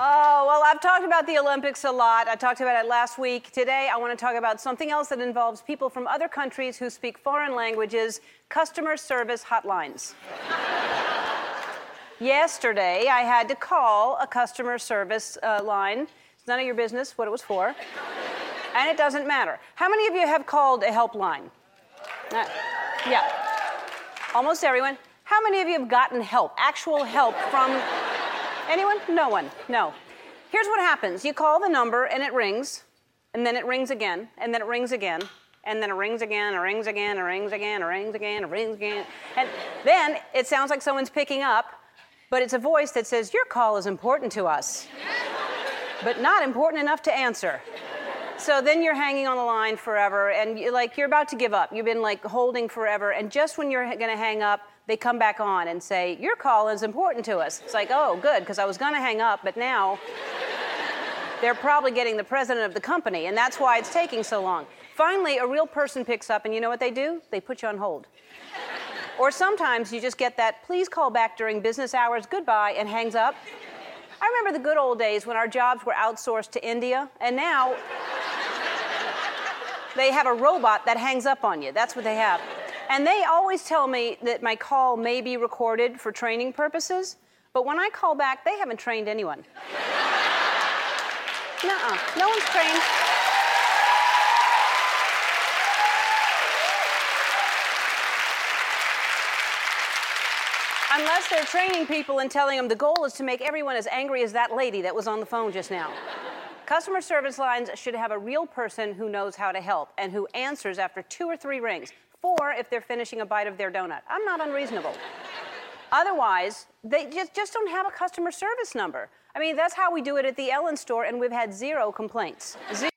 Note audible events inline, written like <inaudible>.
Oh, well, I've talked about the Olympics a lot. I talked about it last week. Today, I want to talk about something else that involves people from other countries who speak foreign languages customer service hotlines. <laughs> Yesterday, I had to call a customer service uh, line. It's none of your business what it was for. and it doesn't matter. How many of you have called a helpline? Uh, yeah. Almost everyone. How many of you have gotten help, actual help from Anyone? No one. No. Here's what happens you call the number and it rings, and then it rings again, and then it rings again, and then it rings again, it rings again, it rings again, it rings again, it rings again. And then it sounds like someone's picking up, but it's a voice that says, Your call is important to us, but not important enough to answer. So then you're hanging on the line forever, and you're like you're about to give up. You've been like holding forever, and just when you're going to hang up, they come back on and say, Your call is important to us. It's like, Oh, good, because I was going to hang up, but now they're probably getting the president of the company, and that's why it's taking so long. Finally, a real person picks up, and you know what they do? They put you on hold. or sometimes you just get that, please call back during business hours, goodbye, and hangs up. I remember the good old days when our jobs were outsourced to India, and now they have a robot that hangs up on you. That's what they have. And they always tell me that my call may be recorded for training purposes, but when I call back, they haven't trained anyone. Nuh-uh. No one's trained. Unless they're training people and telling them the goal is to make everyone as angry as that lady that was on the phone just now. Customer service lines should have a real person who knows how to help and who answers after two or three rings. Four if they're finishing a bite of their donut. I'm not unreasonable. Otherwise, they just, just don't have a customer service number. I mean, that's how we do it at the Ellen store, and we've had zero complaints. Zero.